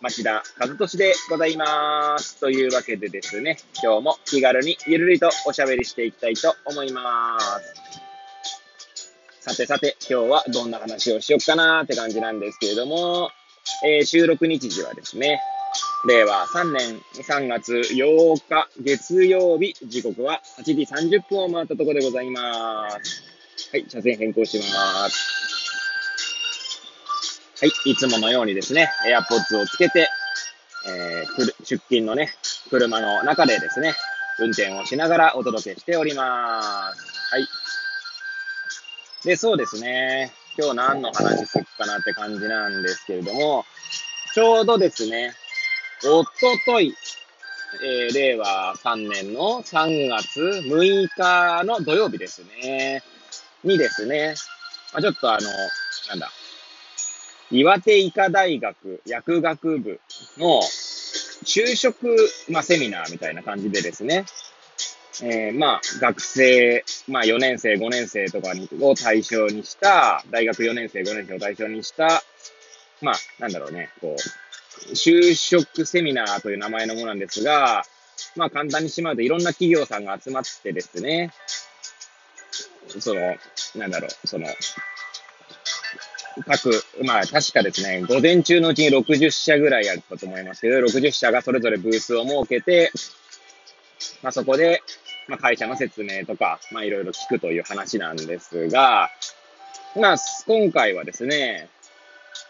町田和俊でございます。というわけでですね、今日も気軽にゆるりとおしゃべりしていきたいと思います。さてさて、今日はどんな話をしよっかなーって感じなんですけれども、えー、収録日時はですね、令和3年3月8日月曜日、時刻は8時30分を回ったところでございます。はい、車線変更します。はい、いつものようにですね、AirPods をつけて、えー、出勤のね、車の中でですね、運転をしながらお届けしております。はい。で、そうですね、今日何の話すっかなって感じなんですけれども、ちょうどですね、おととい、えー、令和3年の3月6日の土曜日ですね、にですね、まあ、ちょっとあの、なんだ、岩手医科大学薬学部の就職、まあ、セミナーみたいな感じでですね、えー、まあ、学生、まあ、4年生、5年生とかを対象にした、大学4年生、5年生を対象にした、まあ、なんだろうね、こう、就職セミナーという名前のものなんですが、まあ、簡単にしまうといろんな企業さんが集まってですね、その、なんだろう、その、各、まあ確かですね、午前中のうちに60社ぐらいあったと思いますけど、60社がそれぞれブースを設けて、まあそこで、まあ会社の説明とか、まあいろいろ聞くという話なんですが、まあ今回はですね、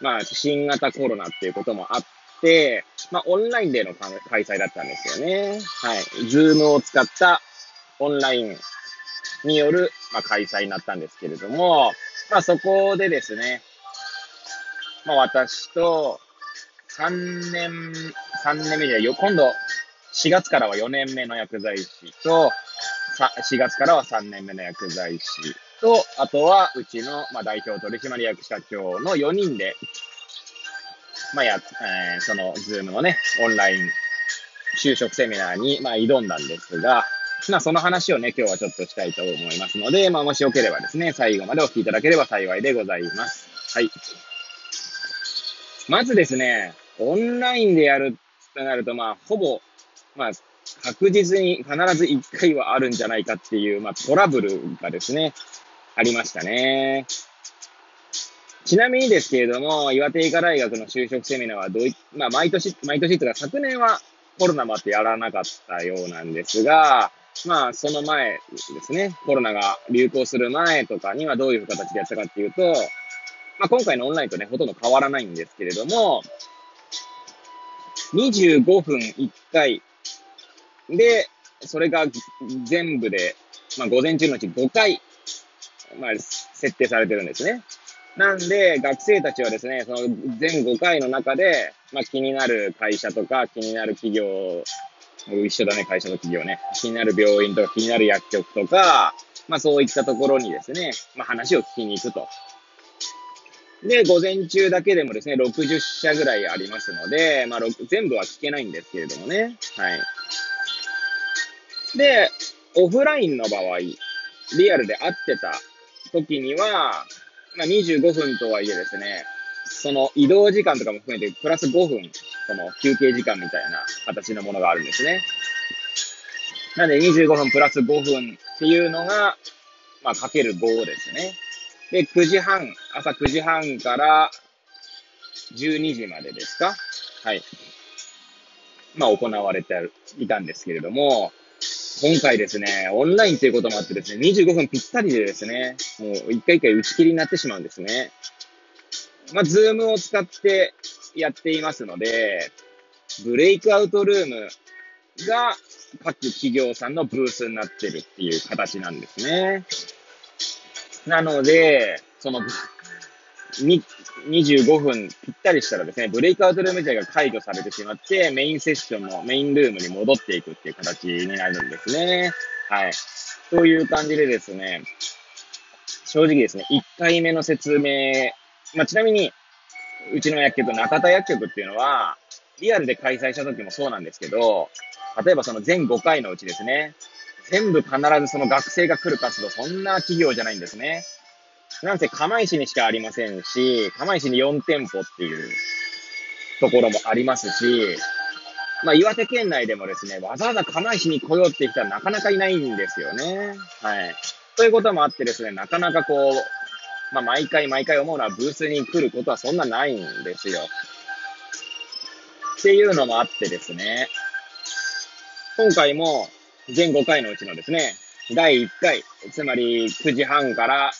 まあ新型コロナっていうこともあって、まあオンラインでの開催だったんですよね。はい。ズームを使ったオンラインによる、まあ、開催になったんですけれども、まあそこでですね、まあ私と、3年、3年目じゃよ、今度、4月からは4年目の薬剤師と、4月からは3年目の薬剤師と、あとはうちの、まあ、代表取締役社長の4人で、まあや、えー、その、ズームのね、オンライン就職セミナーに、まあ、挑んだんですが、まあ、その話をね、今日はちょっとしたいと思いますので、まあ、もしよければですね、最後までお聞きいただければ幸いでございます。はい。まずですね、オンラインでやるとなると、まあ、ほぼ、まあ、確実に必ず1回はあるんじゃないかっていう、まあ、トラブルがですね、ありましたね。ちなみにですけれども、岩手医科大学の就職セミナーはどうい、まあ、毎年、毎年というか昨年はコロナもあってやらなかったようなんですが、まあ、その前ですね、コロナが流行する前とかにはどういう形でやったかっていうと、まあ、今回のオンラインとね、ほとんど変わらないんですけれども、25分1回で、それが全部で、まあ、午前中のうち5回、まあ、設定されてるんですね。なんで、学生たちはですね、その全5回の中で、まあ、気になる会社とか、気になる企業、一緒だね、会社と企業ね。気になる病院とか、気になる薬局とか、まあそういったところにですね、まあ話を聞きに行くと。で、午前中だけでもですね、60社ぐらいありますので、まあ、全部は聞けないんですけれどもね。はい。で、オフラインの場合、リアルで会ってた時には、まあ、25分とはいえですね、その移動時間とかも含めて、プラス5分、その休憩時間みたいな形のものがあるんですね。なんで25分プラス5分っていうのが、まあ、かける5ですね。で、9時半、朝9時半から12時までですか？はい。まあ、行われていたんですけれども、今回ですね、オンラインということもあってですね、25分ぴったりでですね、もう一回一回打ち切りになってしまうんですね。まあ、ズームを使ってやっていますので、ブレイクアウトルームが各企業さんのブースになってるっていう形なんですね。なので、その、25分ぴったりしたらですね、ブレイクアウトルーム自体が解除されてしまって、メインセッションのメインルームに戻っていくっていう形になるんですね。はい。という感じでですね、正直ですね、1回目の説明、まあ、ちなみに、うちの薬局、中田薬局っていうのは、リアルで開催した時もそうなんですけど、例えばその全5回のうちですね、全部必ずその学生が来る活動、そんな企業じゃないんですね。なんせ釜石にしかありませんし、釜石に4店舗っていうところもありますし、まあ、岩手県内でもですね、わざわざ釜石に来ようって人はなかなかいないんですよね。はい。ということもあってですね、なかなかこう、まあ、毎回毎回思うのはブースに来ることはそんなないんですよ。っていうのもあってですね、今回も全5回のうちのですね、第1回、つまり9時半から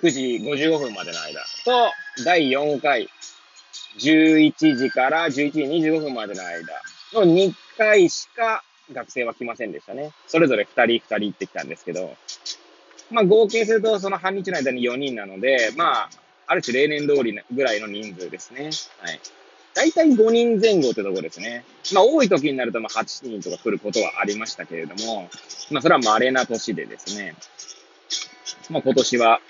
9時55分までの間と、第4回、11時から11時25分までの間の2回しか学生は来ませんでしたね。それぞれ2人2人行ってきたんですけど、まあ合計するとその半日の間に4人なので、まあ、ある種例年通りぐらいの人数ですね。はい。大体5人前後ってとこですね。まあ多い時になるとまあ8人とか来ることはありましたけれども、まあそれは稀な年でですね、まあ今年は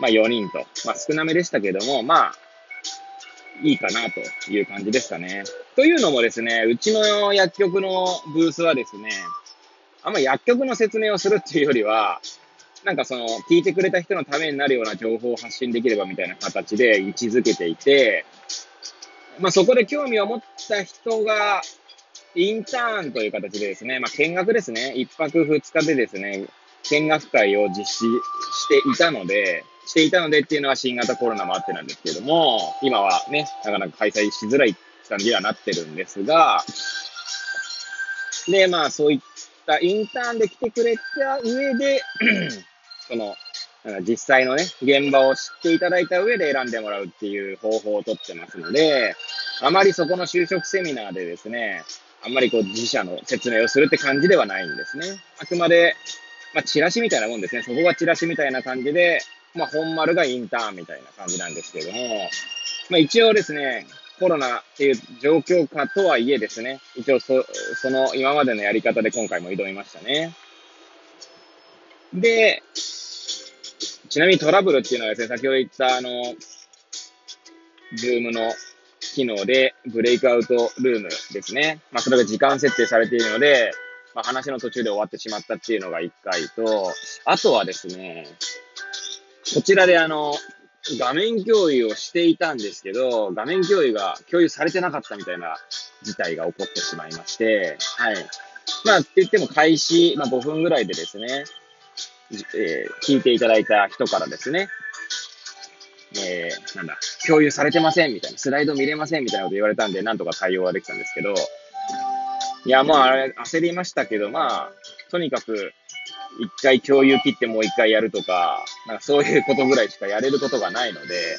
まあ4人と、まあ少なめでしたけれども、まあ、いいかなという感じですかね。というのもですね、うちの薬局のブースはですね、あんま薬局の説明をするっていうよりは、なんかその、聞いてくれた人のためになるような情報を発信できればみたいな形で位置づけていて、まあそこで興味を持った人が、インターンという形でですね、まあ見学ですね、一泊二日でですね、見学会を実施していたので、していたのでっていうのは新型コロナもあってなんですけども、今はね、なかなか開催しづらい感じにはなってるんですが、で、まあそういったインターンで来てくれた上で、その、実際のね、現場を知っていただいた上で選んでもらうっていう方法をとってますので、あまりそこの就職セミナーでですね、あんまりこう自社の説明をするって感じではないんですね。あくまで、まあ、チラシみたいなもんですね。そこがチラシみたいな感じで、まあ、本丸がインターンみたいな感じなんですけども、まあ、一応ですね、コロナっていう状況下とはいえですね、一応そ、その今までのやり方で今回も挑みましたね。で、ちなみにトラブルっていうのはですね、先ほど言ったあの、ズームの機能でブレイクアウトルームですね。まあ、それが時間設定されているので、まあ、話の途中で終わってしまったっていうのが一回と、あとはですね、こちらであの、画面共有をしていたんですけど、画面共有が共有されてなかったみたいな事態が起こってしまいまして、はい。まあ、って言っても開始、まあ5分ぐらいでですね、えー、聞いていただいた人からですね、えー、なんだ、共有されてませんみたいな、スライド見れませんみたいなこと言われたんで、なんとか対応ができたんですけど、いや、まあ、あれ、焦りましたけど、まあ、とにかく、一回共有切ってもう一回やるとか、なんかそういうことぐらいしかやれることがないので、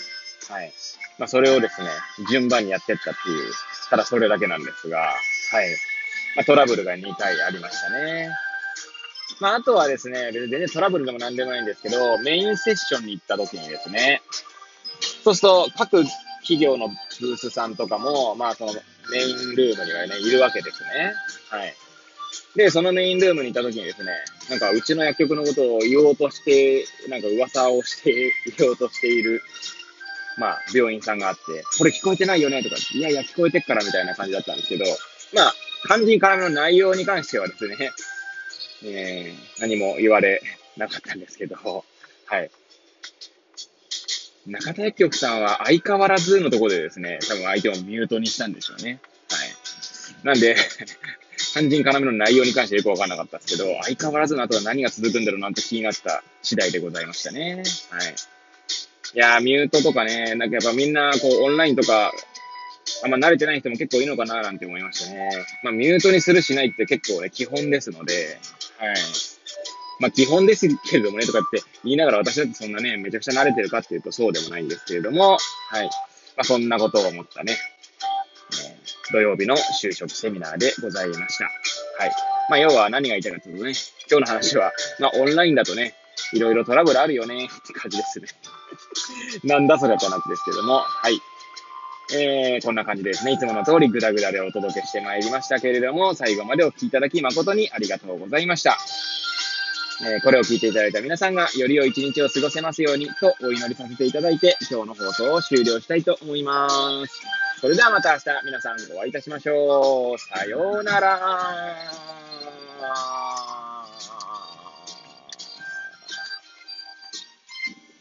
はい。まあ、それをですね、順番にやってったっていう、ただそれだけなんですが、はい。まあ、トラブルが2回ありましたね。まあ、あとはですね、全然トラブルでも何でもないんですけど、メインセッションに行った時にですね、そうすると各企業のブースさんとかも、まあ、そのメインルームにはね、いるわけですね。はい。で、そのメインルームにいた時にですね、なんかうちの薬局のことを言おうとして、なんか噂をして言おうとしている、まあ、病院さんがあって、これ聞こえてないよねとか、いやいや聞こえてっからみたいな感じだったんですけど、まあ、肝心からの内容に関してはですね、えー、何も言われなかったんですけど、はい。中田薬局さんは相変わらずのところでですね、多分相手をミュートにしたんでしょうね。はい。なんで 肝心要の内容に関してよくわかんなかったですけど、相変わらずの後は何が続くんだろうなんて気になった次第でございましたね。はい。いやー、ミュートとかね、なんかやっぱみんな、こう、オンラインとか、あんま慣れてない人も結構いいのかななんて思いましたね。まあ、ミュートにするしないって結構ね、基本ですので、はい。まあ、基本ですけれどもね、とかって言いながら私だってそんなね、めちゃくちゃ慣れてるかっていうとそうでもないんですけれども、はい。まあ、そんなことを思ったね、土曜日の就職セミナーでございました。はい。まあ、要は何が言いたいかというとね、今日の話は、まあ、オンラインだとね、いろいろトラブルあるよねって感じですね。なんだそれって話ですけども、はい。えー、こんな感じですね。いつもの通りグダグダでお届けしてまいりましたけれども、最後までお聴きいただき誠にありがとうございました。えー、これを聞いていただいた皆さんがより良い一日を過ごせますようにとお祈りさせていただいて、今日の放送を終了したいと思います。それではまた明日皆さんお会いいたしましょう。さようなら。